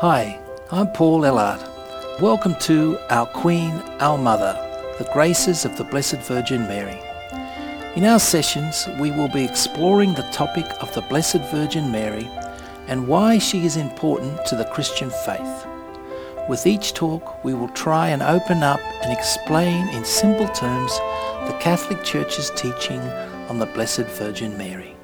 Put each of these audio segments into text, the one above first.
Hi, I'm Paul Ellard. Welcome to Our Queen, Our Mother, the Graces of the Blessed Virgin Mary. In our sessions, we will be exploring the topic of the Blessed Virgin Mary and why she is important to the Christian faith. With each talk, we will try and open up and explain in simple terms the Catholic Church's teaching on the Blessed Virgin Mary.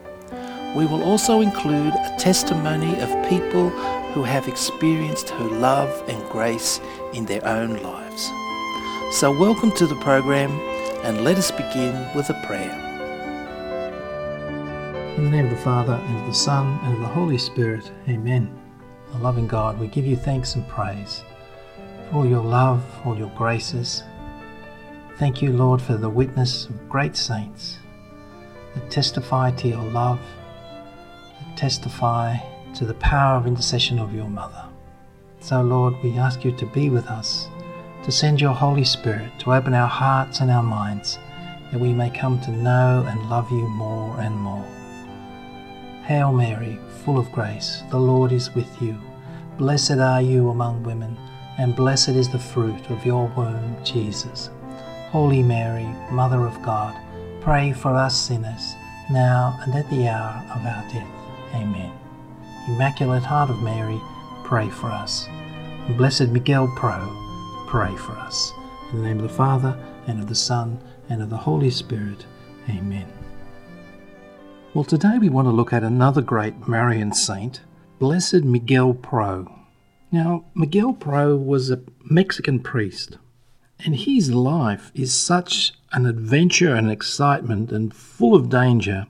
We will also include a testimony of people who have experienced her love and grace in their own lives. So, welcome to the program and let us begin with a prayer. In the name of the Father, and of the Son, and of the Holy Spirit, Amen. Our loving God, we give you thanks and praise for all your love, all your graces. Thank you, Lord, for the witness of great saints that testify to your love, that testify to the power of intercession of your mother. So, Lord, we ask you to be with us, to send your Holy Spirit to open our hearts and our minds, that we may come to know and love you more and more. Hail Mary, full of grace, the Lord is with you. Blessed are you among women, and blessed is the fruit of your womb, Jesus. Holy Mary, Mother of God, pray for us sinners, now and at the hour of our death. Amen. Immaculate Heart of Mary, pray for us. And Blessed Miguel Pro, pray for us. In the name of the Father, and of the Son, and of the Holy Spirit. Amen. Well, today we want to look at another great Marian saint, Blessed Miguel Pro. Now, Miguel Pro was a Mexican priest, and his life is such an adventure and excitement and full of danger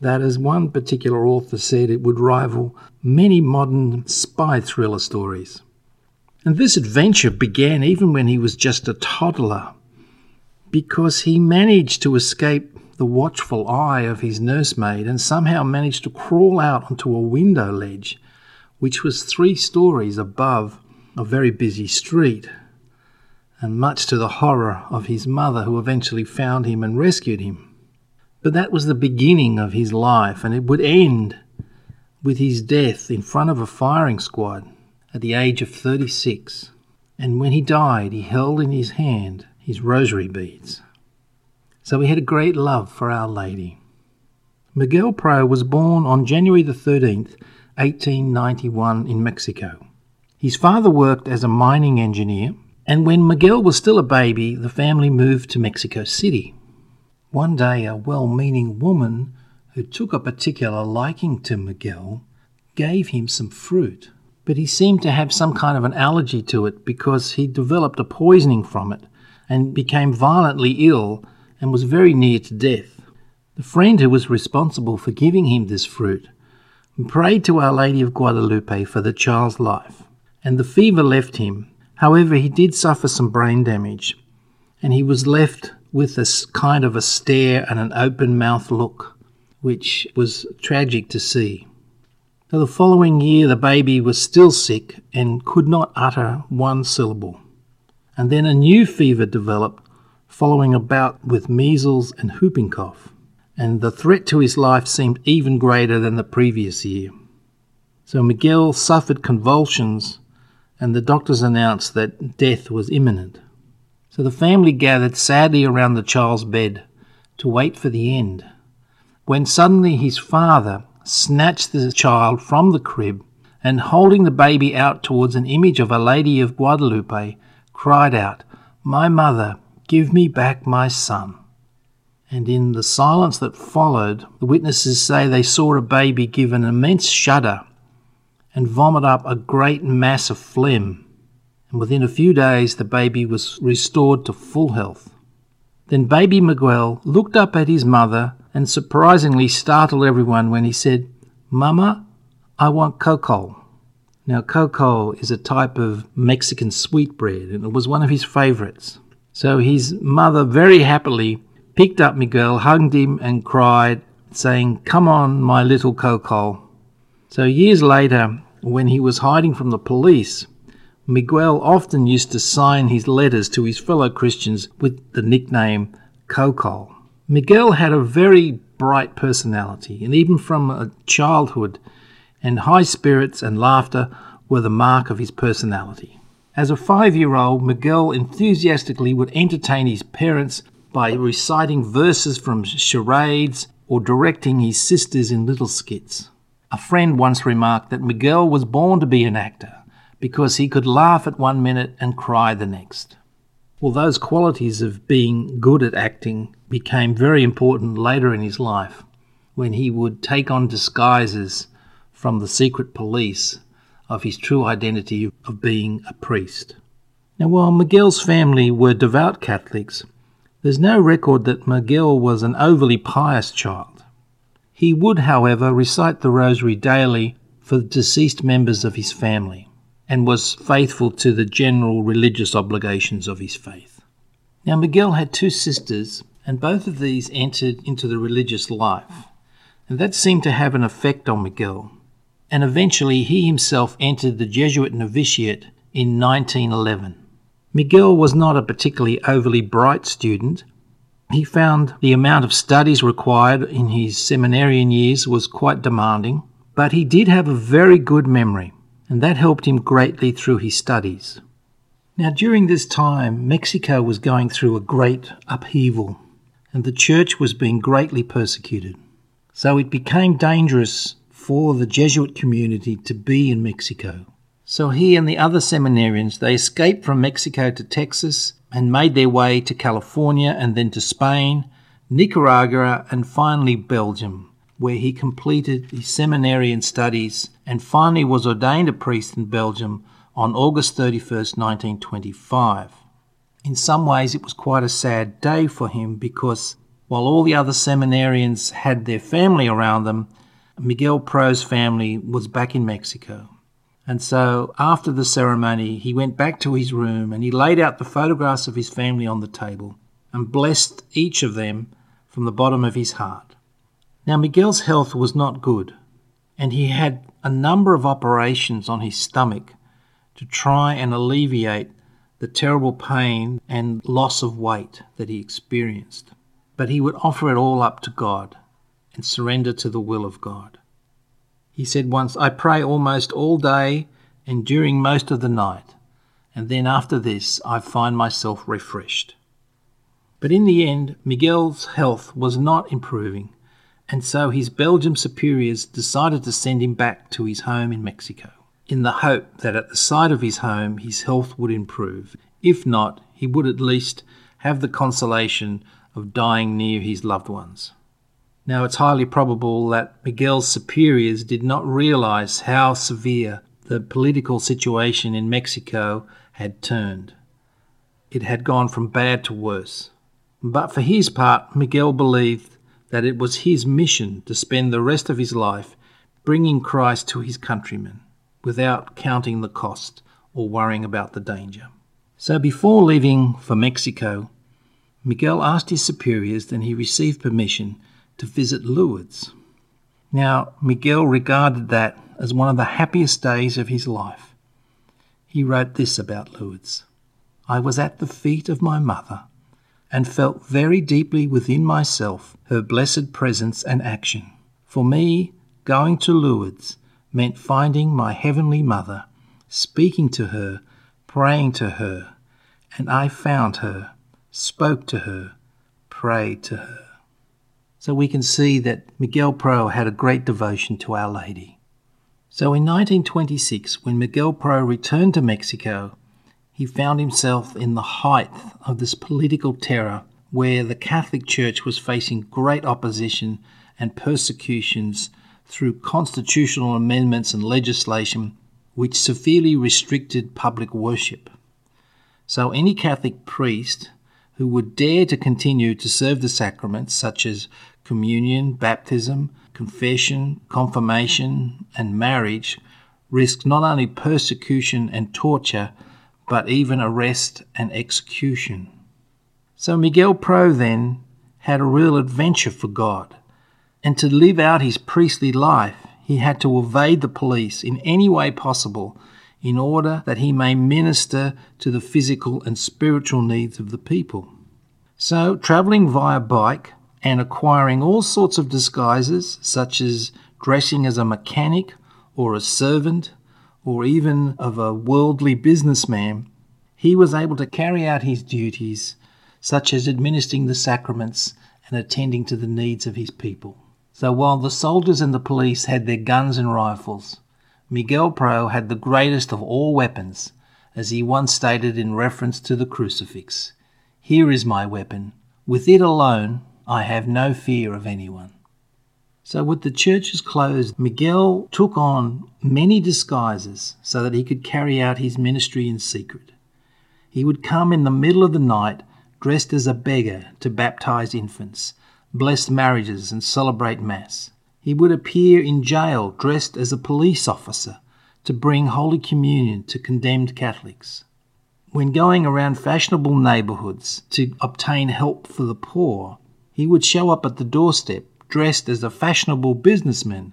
that, as one particular author said, it would rival many modern spy thriller stories. And this adventure began even when he was just a toddler, because he managed to escape the watchful eye of his nursemaid and somehow managed to crawl out onto a window ledge, which was three stories above a very busy street. And much to the horror of his mother, who eventually found him and rescued him. But that was the beginning of his life, and it would end with his death in front of a firing squad at the age of 36. And when he died, he held in his hand his rosary beads. So he had a great love for Our Lady. Miguel Pro was born on January the 13th, 1891, in Mexico. His father worked as a mining engineer, and when Miguel was still a baby, the family moved to Mexico City. One day, a well meaning woman who took a particular liking to Miguel gave him some fruit, but he seemed to have some kind of an allergy to it because he developed a poisoning from it and became violently ill and was very near to death. The friend who was responsible for giving him this fruit prayed to Our Lady of Guadalupe for the child's life, and the fever left him. However, he did suffer some brain damage, and he was left with a kind of a stare and an open mouth look, which was tragic to see. So the following year, the baby was still sick and could not utter one syllable. And then a new fever developed, following a bout with measles and whooping cough, and the threat to his life seemed even greater than the previous year. So Miguel suffered convulsions, and the doctors announced that death was imminent. So the family gathered sadly around the child's bed to wait for the end, when suddenly his father snatched the child from the crib and holding the baby out towards an image of a Lady of Guadalupe, cried out, My mother, give me back my son. And in the silence that followed, the witnesses say they saw a baby give an immense shudder and vomit up a great mass of phlegm and within a few days the baby was restored to full health. Then baby Miguel looked up at his mother and surprisingly startled everyone when he said, Mama, I want cocol. Now, cocol is a type of Mexican sweetbread, and it was one of his favorites. So his mother very happily picked up Miguel, hugged him, and cried, saying, Come on, my little cocol. So years later, when he was hiding from the police, Miguel often used to sign his letters to his fellow Christians with the nickname Cocol. Miguel had a very bright personality, and even from childhood, and high spirits and laughter were the mark of his personality. As a five year old, Miguel enthusiastically would entertain his parents by reciting verses from charades or directing his sisters in little skits. A friend once remarked that Miguel was born to be an actor because he could laugh at one minute and cry the next. Well, those qualities of being good at acting became very important later in his life when he would take on disguises from the secret police of his true identity of being a priest. Now, while Miguel's family were devout Catholics, there's no record that Miguel was an overly pious child. He would, however, recite the rosary daily for the deceased members of his family and was faithful to the general religious obligations of his faith. Now, Miguel had two sisters, and both of these entered into the religious life, and that seemed to have an effect on Miguel. And eventually, he himself entered the Jesuit novitiate in 1911. Miguel was not a particularly overly bright student. He found the amount of studies required in his seminarian years was quite demanding, but he did have a very good memory and that helped him greatly through his studies. Now, during this time, Mexico was going through a great upheaval, and the church was being greatly persecuted. So it became dangerous for the Jesuit community to be in Mexico. So he and the other seminarians, they escaped from Mexico to Texas and made their way to California and then to Spain, Nicaragua, and finally Belgium, where he completed his seminarian studies and finally was ordained a priest in Belgium on August 31st, 1925. In some ways, it was quite a sad day for him because while all the other seminarians had their family around them, Miguel Pro's family was back in Mexico. And so after the ceremony, he went back to his room and he laid out the photographs of his family on the table and blessed each of them from the bottom of his heart. Now, Miguel's health was not good, and he had a number of operations on his stomach to try and alleviate the terrible pain and loss of weight that he experienced. But he would offer it all up to God and surrender to the will of God. He said once, I pray almost all day and during most of the night, and then after this I find myself refreshed. But in the end, Miguel's health was not improving, and so his Belgian superiors decided to send him back to his home in Mexico, in the hope that at the sight of his home his health would improve. If not, he would at least have the consolation of dying near his loved ones. Now, it's highly probable that Miguel's superiors did not realize how severe the political situation in Mexico had turned. It had gone from bad to worse. But for his part, Miguel believed that it was his mission to spend the rest of his life bringing Christ to his countrymen without counting the cost or worrying about the danger. So before leaving for Mexico, Miguel asked his superiors and he received permission to visit Lourdes. Now, Miguel regarded that as one of the happiest days of his life. He wrote this about Lourdes I was at the feet of my mother and felt very deeply within myself her blessed presence and action. For me, going to Lourdes meant finding my Heavenly Mother, speaking to her, praying to her, and I found her, spoke to her, prayed to her. So we can see that Miguel Pro had a great devotion to Our Lady. So in 1926, when Miguel Pro returned to Mexico, he found himself in the height of this political terror where the Catholic Church was facing great opposition and persecutions through constitutional amendments and legislation which severely restricted public worship. So, any Catholic priest who would dare to continue to serve the sacraments such as communion, baptism, confession, confirmation, and marriage risked not only persecution and torture but even arrest and execution. So Miguel Pro then had a real adventure for God. And to live out his priestly life, he had to evade the police in any way possible in order that he may minister to the physical and spiritual needs of the people. So, travelling via bike and acquiring all sorts of disguises, such as dressing as a mechanic or a servant or even of a worldly businessman, he was able to carry out his duties, such as administering the sacraments and attending to the needs of his people. So while the soldiers and the police had their guns and rifles, Miguel Pro had the greatest of all weapons, as he once stated in reference to the crucifix Here is my weapon. With it alone, I have no fear of anyone. So, with the churches closed, Miguel took on many disguises so that he could carry out his ministry in secret. He would come in the middle of the night dressed as a beggar to baptize infants, bless marriages, and celebrate Mass. He would appear in jail dressed as a police officer to bring Holy Communion to condemned Catholics. When going around fashionable neighborhoods to obtain help for the poor, he would show up at the doorstep dressed as a fashionable businessman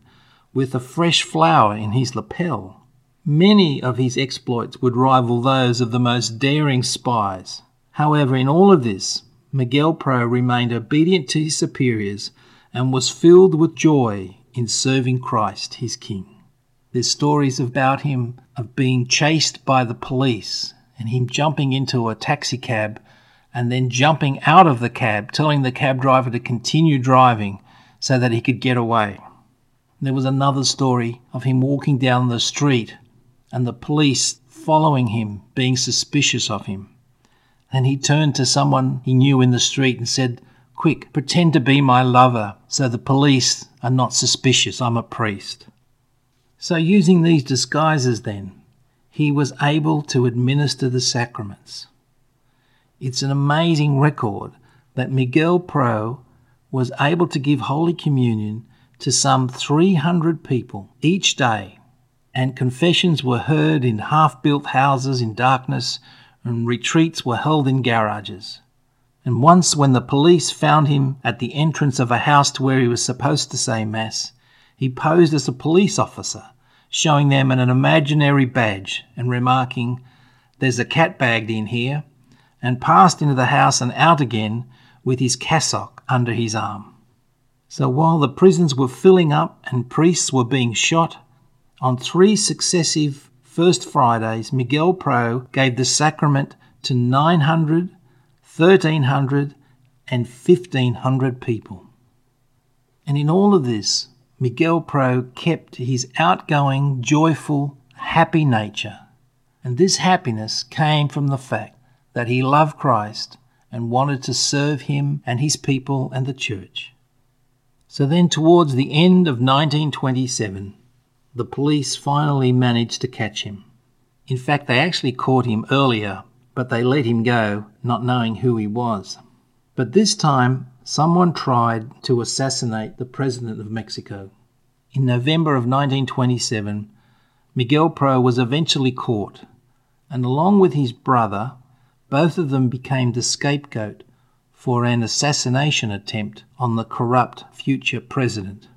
with a fresh flower in his lapel. Many of his exploits would rival those of the most daring spies. However, in all of this, Miguel Pro remained obedient to his superiors and was filled with joy in serving Christ, his King. There's stories about him of being chased by the police and him jumping into a taxi cab and then jumping out of the cab, telling the cab driver to continue driving so that he could get away. There was another story of him walking down the street and the police following him, being suspicious of him. And he turned to someone he knew in the street and said, Quick, pretend to be my lover so the police are not suspicious. I'm a priest. So, using these disguises, then, he was able to administer the sacraments. It's an amazing record that Miguel Pro was able to give Holy Communion to some 300 people each day, and confessions were heard in half built houses in darkness, and retreats were held in garages. And once, when the police found him at the entrance of a house to where he was supposed to say Mass, he posed as a police officer, showing them an imaginary badge and remarking, There's a cat bagged in here, and passed into the house and out again with his cassock under his arm. So while the prisons were filling up and priests were being shot, on three successive First Fridays, Miguel Pro gave the sacrament to 900, 1300, and 1500 people. And in all of this, Miguel Pro kept his outgoing, joyful, happy nature. And this happiness came from the fact that he loved Christ and wanted to serve him and his people and the church. So then, towards the end of 1927, the police finally managed to catch him. In fact, they actually caught him earlier, but they let him go, not knowing who he was. But this time, someone tried to assassinate the President of Mexico. In November of 1927, Miguel Pro was eventually caught, and along with his brother, both of them became the scapegoat for an assassination attempt on the corrupt future president.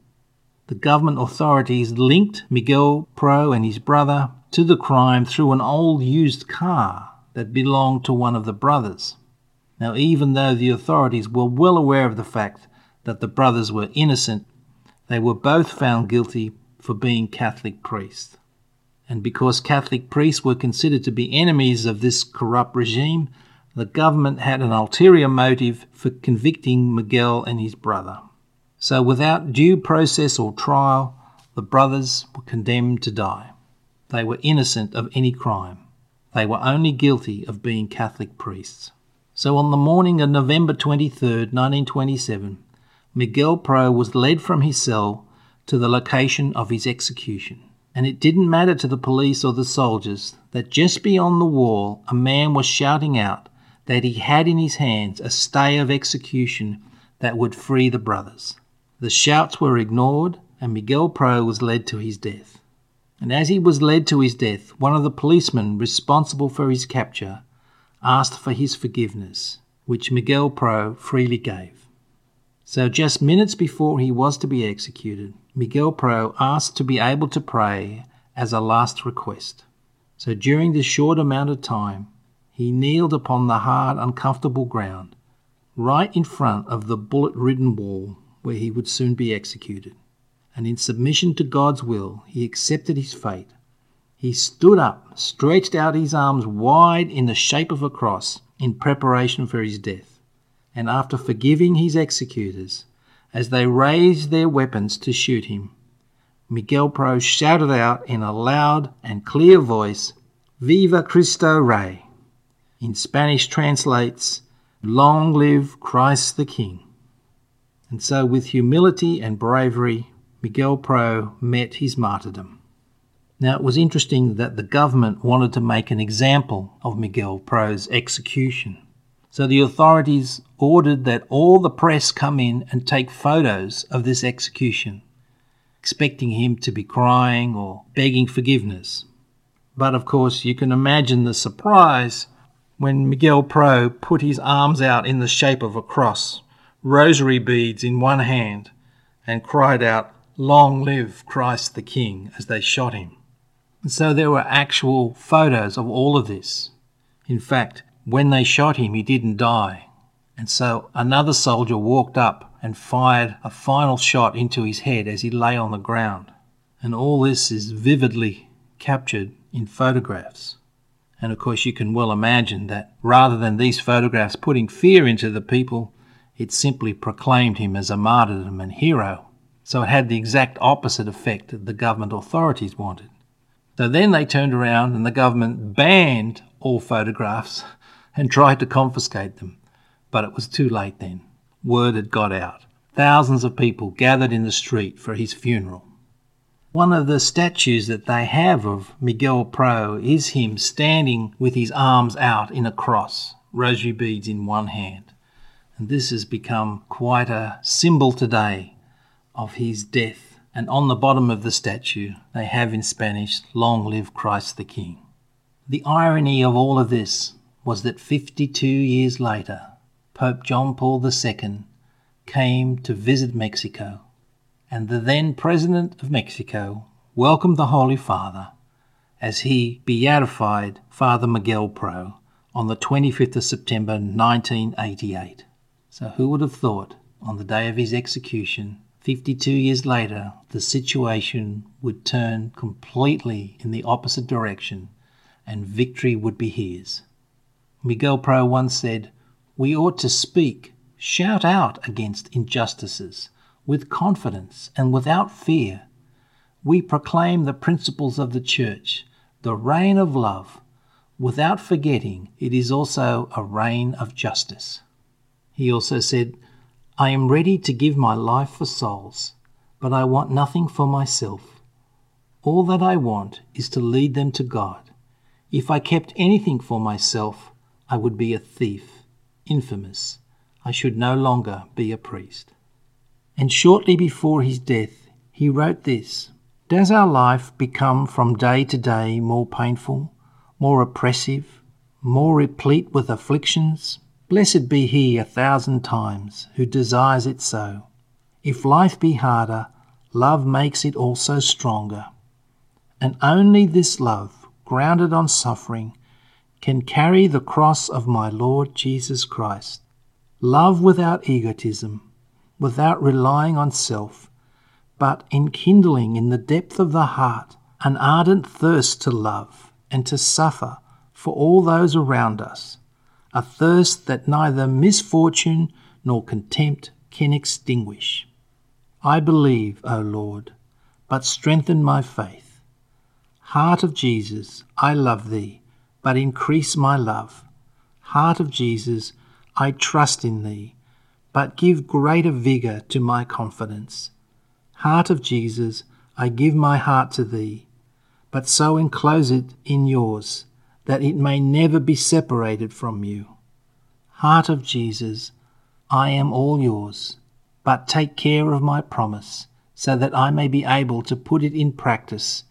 The government authorities linked Miguel Pro and his brother to the crime through an old used car that belonged to one of the brothers. Now, even though the authorities were well aware of the fact that the brothers were innocent, they were both found guilty for being Catholic priests and because Catholic priests were considered to be enemies of this corrupt regime, the government had an ulterior motive for convicting Miguel and his brother. So, without due process or trial, the brothers were condemned to die. They were innocent of any crime. They were only guilty of being Catholic priests. So, on the morning of November 23, 1927, Miguel Pro was led from his cell to the location of his execution and it didn't matter to the police or the soldiers that just beyond the wall a man was shouting out that he had in his hands a stay of execution that would free the brothers. The shouts were ignored, and Miguel Pro was led to his death. And as he was led to his death, one of the policemen responsible for his capture asked for his forgiveness, which Miguel Pro freely gave. So, just minutes before he was to be executed, Miguel Pro asked to be able to pray as a last request. So during this short amount of time, he kneeled upon the hard, uncomfortable ground, right in front of the bullet ridden wall where he would soon be executed. And in submission to God's will, he accepted his fate. he stood up, stretched out his arms wide in the shape of a cross in preparation for his death, and after forgiving his executors, as they raised their weapons to shoot him, Miguel Pro shouted out in a loud and clear voice, Viva Cristo Rey! In Spanish translates, Long live Christ the King. And so, with humility and bravery, Miguel Pro met his martyrdom. Now, it was interesting that the government wanted to make an example of Miguel Pro's execution. So the authorities ordered that all the press come in and take photos of this execution, expecting him to be crying or begging forgiveness. But of course, you can imagine the surprise when Miguel Pro put his arms out in the shape of a cross, rosary beads in one hand, and cried out, Long live Christ the King, as they shot him. And so there were actual photos of all of this. In fact, when they shot him, he didn't die. And so another soldier walked up and fired a final shot into his head as he lay on the ground. And all this is vividly captured in photographs. And of course, you can well imagine that rather than these photographs putting fear into the people, it simply proclaimed him as a martyrdom and hero. So it had the exact opposite effect that the government authorities wanted. So then they turned around and the government banned all photographs and tried to confiscate them. But it was too late then. Word had got out. Thousands of people gathered in the street for his funeral. One of the statues that they have of Miguel Pro is him standing with his arms out in a cross, rosary beads in one hand. And this has become quite a symbol today of his death. And on the bottom of the statue, they have in Spanish, Long live Christ the King. The irony of all of this was that 52 years later, Pope John Paul II came to visit Mexico and the then President of Mexico welcomed the Holy Father as he beatified Father Miguel Pro on the 25th of September 1988. So, who would have thought on the day of his execution, 52 years later, the situation would turn completely in the opposite direction and victory would be his? Miguel Pro once said, We ought to speak, shout out against injustices with confidence and without fear, we proclaim the principles of the Church, the reign of love, without forgetting it is also a reign of justice. He also said, I am ready to give my life for souls, but I want nothing for myself. All that I want is to lead them to God. If I kept anything for myself, I would be a thief, infamous. I should no longer be a priest. And shortly before his death, he wrote this Does our life become from day to day more painful, more oppressive, more replete with afflictions? Blessed be he a thousand times who desires it so. If life be harder, love makes it also stronger. And only this love, grounded on suffering, can carry the cross of my Lord Jesus Christ. Love without egotism without relying on self, but enkindling in the depth of the heart an ardent thirst to love and to suffer for all those around us, a thirst that neither misfortune nor contempt can extinguish. I believe, O Lord, but strengthen my faith. Heart of Jesus, I love thee, but increase my love. Heart of Jesus, I trust in thee, but give greater vigour to my confidence. Heart of Jesus, I give my heart to thee, but so enclose it in yours that it may never be separated from you. Heart of Jesus, I am all yours, but take care of my promise, so that I may be able to put it in practice,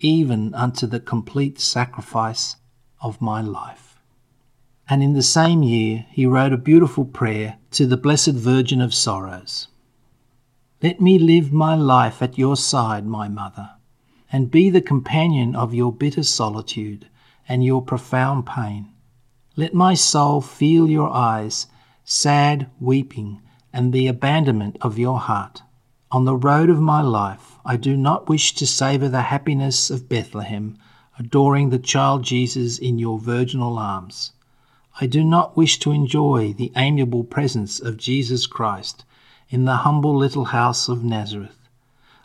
even unto the complete sacrifice of my life and in the same year he wrote a beautiful prayer to the Blessed Virgin of Sorrows. Let me live my life at your side, my mother, and be the companion of your bitter solitude and your profound pain. Let my soul feel your eyes, sad weeping, and the abandonment of your heart. On the road of my life, I do not wish to savour the happiness of Bethlehem adoring the child Jesus in your virginal arms. I do not wish to enjoy the amiable presence of Jesus Christ in the humble little house of Nazareth.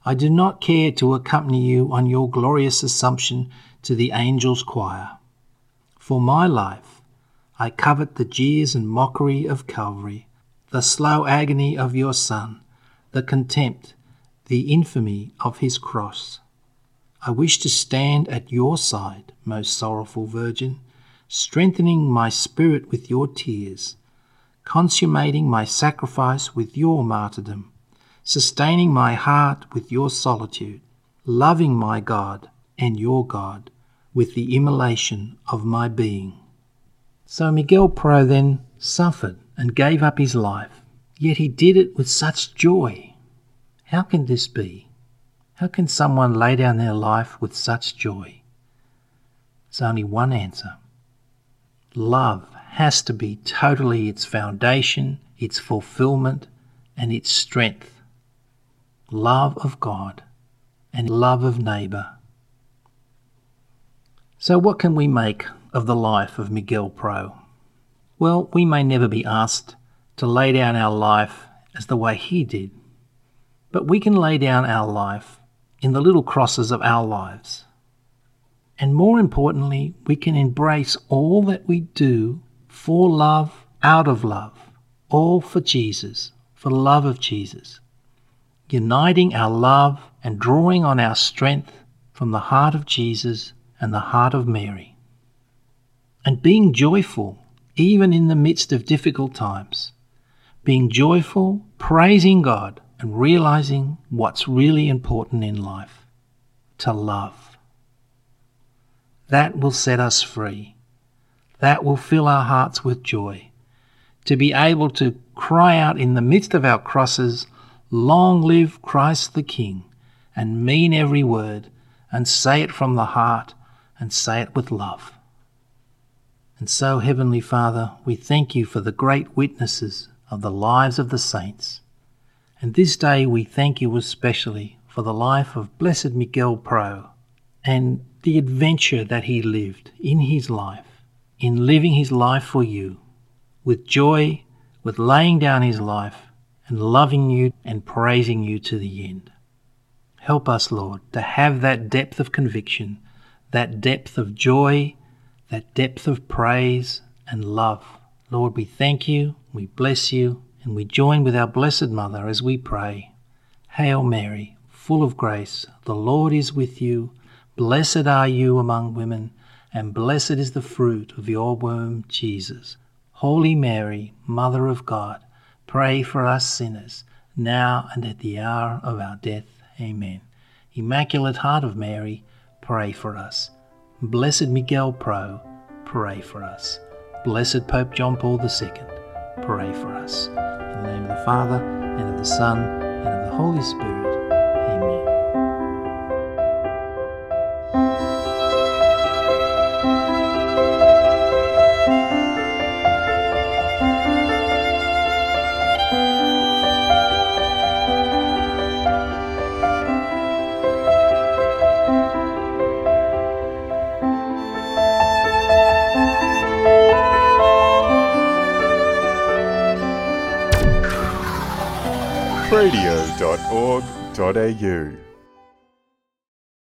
I do not care to accompany you on your glorious assumption to the angels' choir. For my life, I covet the jeers and mockery of Calvary, the slow agony of your Son, the contempt, the infamy of his cross. I wish to stand at your side, most sorrowful Virgin, strengthening my spirit with your tears, consummating my sacrifice with your martyrdom, sustaining my heart with your solitude, loving my God and your God with the immolation of my being. So Miguel Pro then suffered and gave up his life, yet he did it with such joy. How can this be? How can someone lay down their life with such joy? There's only one answer. Love has to be totally its foundation, its fulfillment, and its strength. Love of God and love of neighbour so, what can we make of the life of Miguel Pro? Well, we may never be asked to lay down our life as the way he did, but we can lay down our life in the little crosses of our lives. And more importantly, we can embrace all that we do for love, out of love, all for Jesus, for the love of Jesus, uniting our love and drawing on our strength from the heart of Jesus and the heart of Mary. And being joyful, even in the midst of difficult times. Being joyful, praising God, and realizing what's really important in life to love. That will set us free. That will fill our hearts with joy. To be able to cry out in the midst of our crosses, Long live Christ the King, and mean every word, and say it from the heart and say it with love. And so, Heavenly Father, we thank you for the great witnesses of the lives of the saints. And this day we thank you especially for the life of Blessed Miguel Pro and the adventure that he lived in his life, in living his life for you, with joy, with laying down his life, and loving you and praising you to the end. Help us, Lord, to have that depth of conviction that depth of joy, that depth of praise and love. Lord, we thank you, we bless you, and we join with our Blessed Mother as we pray. Hail Mary, full of grace, the Lord is with you. Blessed are you among women, and blessed is the fruit of your womb, Jesus. Holy Mary, Mother of God, pray for us sinners, now and at the hour of our death. Amen. Immaculate Heart of Mary, pray for us. Blessed Miguel Pro, pray for us. Blessed Pope John Paul II, pray for us. In the name of the Father, and of the Son, and of the Holy Spirit. radio.org.au